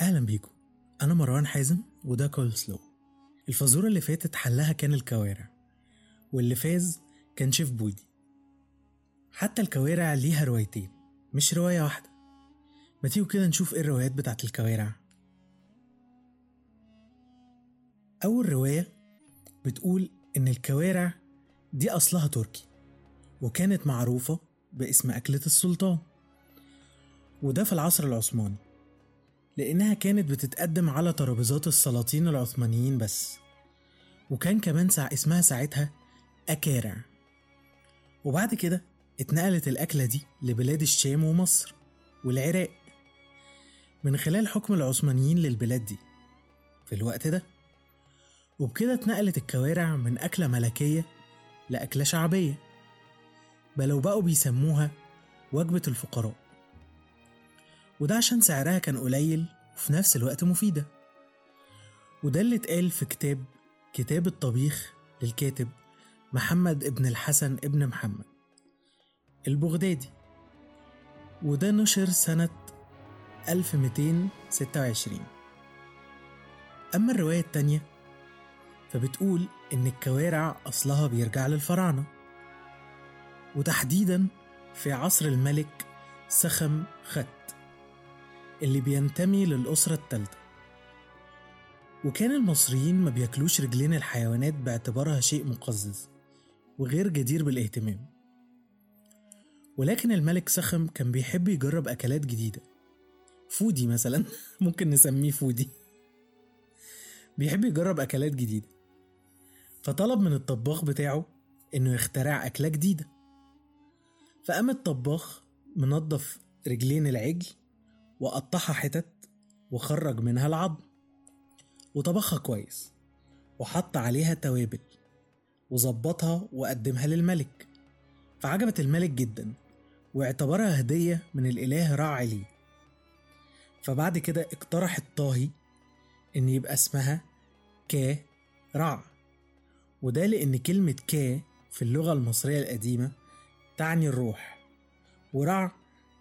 أهلا بيكم أنا مروان حازم وده كول سلو. الفازورة اللي فاتت حلها كان الكوارع واللي فاز كان شيف بودي حتى الكوارع ليها روايتين مش رواية واحدة. ما تيجوا كده نشوف إيه الروايات بتاعت الكوارع؟ أول رواية بتقول إن الكوارع دي أصلها تركي وكانت معروفة باسم أكلة السلطان. وده في العصر العثماني. لأنها كانت بتتقدم على ترابيزات السلاطين العثمانيين بس. وكان كمان سع اسمها ساعتها أكارع وبعد كده اتنقلت الأكلة دي لبلاد الشام ومصر والعراق. من خلال حكم العثمانيين للبلاد دي. في الوقت ده وبكده اتنقلت الكوارع من أكلة ملكية لأكلة شعبية. بل وبقوا بيسموها وجبة الفقراء. وده عشان سعرها كان قليل وفي نفس الوقت مفيدة. وده اللي اتقال في كتاب كتاب الطبيخ للكاتب محمد ابن الحسن ابن محمد البغدادي. وده نشر سنة 1226 أما الرواية التانية فبتقول إن الكوارع أصلها بيرجع للفراعنة. وتحديدا في عصر الملك سخم خت. اللي بينتمي للأسرة التالتة. وكان المصريين ما بياكلوش رجلين الحيوانات باعتبارها شيء مقزز وغير جدير بالاهتمام. ولكن الملك سخم كان بيحب يجرب أكلات جديدة. فودي مثلا ممكن نسميه فودي. بيحب يجرب أكلات جديدة. فطلب من الطباخ بتاعه إنه يخترع أكلة جديدة. فقام الطباخ منضف رجلين العجل وقطعها حتت وخرج منها العظم وطبخها كويس وحط عليها توابل وظبطها وقدمها للملك. فعجبت الملك جدا واعتبرها هدية من الإله رع عليه فبعد كده اقترح الطاهي إن يبقى اسمها كا رع وده لأن كلمة كا في اللغة المصرية القديمة تعني الروح. ورع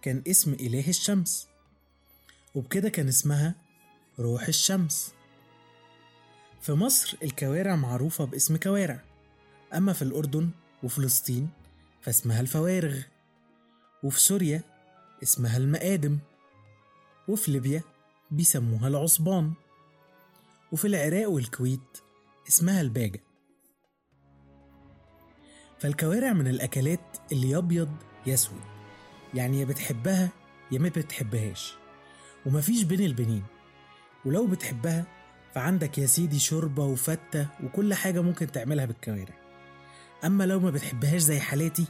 كان اسم إله الشمس. وبكده كان اسمها روح الشمس. في مصر الكوارع معروفة باسم كوارع أما في الأردن وفلسطين فاسمها الفوارغ وفي سوريا اسمها المقادم وفي ليبيا بيسموها العصبان وفي العراق والكويت اسمها الباجة. فالكوارع من الأكلات اللي يبيض يسود يعني يا بتحبها يا ما بتحبهاش. ومفيش بين البنين. ولو بتحبها فعندك يا سيدي شوربة وفتة وكل حاجة ممكن تعملها بالكوارع. أما لو ما بتحبهاش زي حالاتي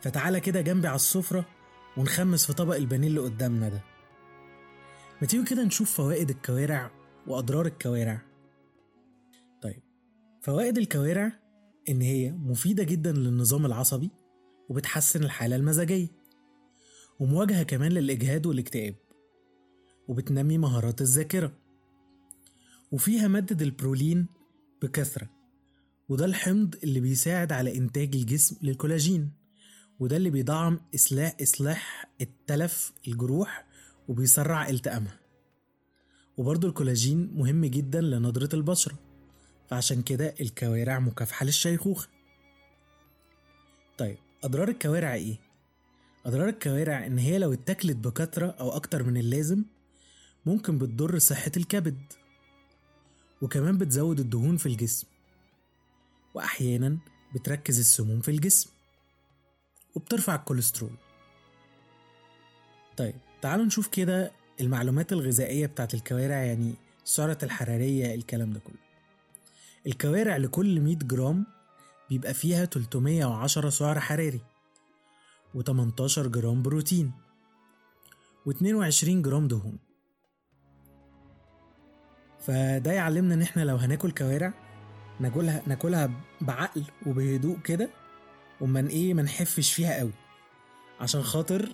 فتعالى كده جنبي على السفرة ونخمس في طبق البانيه اللي قدامنا ده. ما تيجوا كده نشوف فوائد الكوارع وأضرار الكوارع؟ طيب فوائد الكوارع إن هي مفيدة جدا للنظام العصبي وبتحسن الحالة المزاجية. ومواجهة كمان للإجهاد والاكتئاب. وبتنمي مهارات الذاكرة. وفيها مادة البرولين بكثرة وده الحمض اللي بيساعد على إنتاج الجسم للكولاجين وده اللي بيدعم إصلاح إصلاح التلف الجروح وبيسرع التئامها وبرضه الكولاجين مهم جدا لنضرة البشرة فعشان كده الكوارع مكافحة للشيخوخة. طيب أضرار الكوارع إيه؟ أضرار الكوارع إن هي لو اتاكلت بكثرة أو أكتر من اللازم ممكن بتضر صحة الكبد وكمان بتزود الدهون في الجسم وأحيانا بتركز السموم في الجسم وبترفع الكوليسترول. طيب تعالوا نشوف كده المعلومات الغذائية بتاعت الكوارع يعني السعرة الحرارية الكلام ده كله. الكوارع لكل 100 جرام بيبقى فيها 310 سعر حراري و18 جرام بروتين و22 جرام دهون. فده يعلمنا إن إحنا لو هناكل كوارع ناكلها ناكلها بعقل وبهدوء كده ومن إيه ما نحفش فيها قوي. عشان خاطر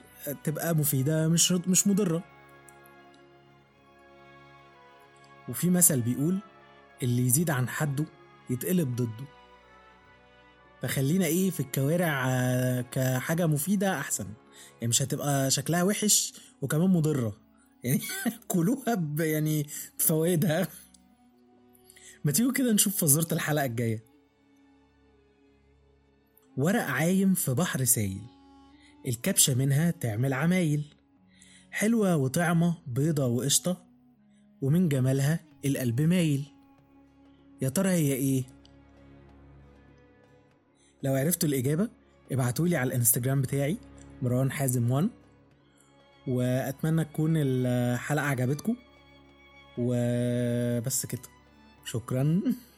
تبقى مفيدة مش مش مضرة. وفي مثل بيقول اللي يزيد عن حده يتقلب ضده. فخلينا إيه في الكوارع كحاجة مفيدة أحسن. يعني مش هتبقى شكلها وحش وكمان مضرة. يعني كلوها يعني بفوائدها. ما تيجوا كده نشوف فزورة الحلقة الجاية. ورق عايم في بحر سايل. الكبشة منها تعمل عمايل. حلوة وطعمة بيضة وقشطة. ومن جمالها القلب مايل. يا ترى هي إيه؟ لو عرفتوا الإجابة ابعتولي على الإنستجرام بتاعي مروان حازم 1 وأتمنى تكون الحلقة عجبتكم. وبس كده. شكرا.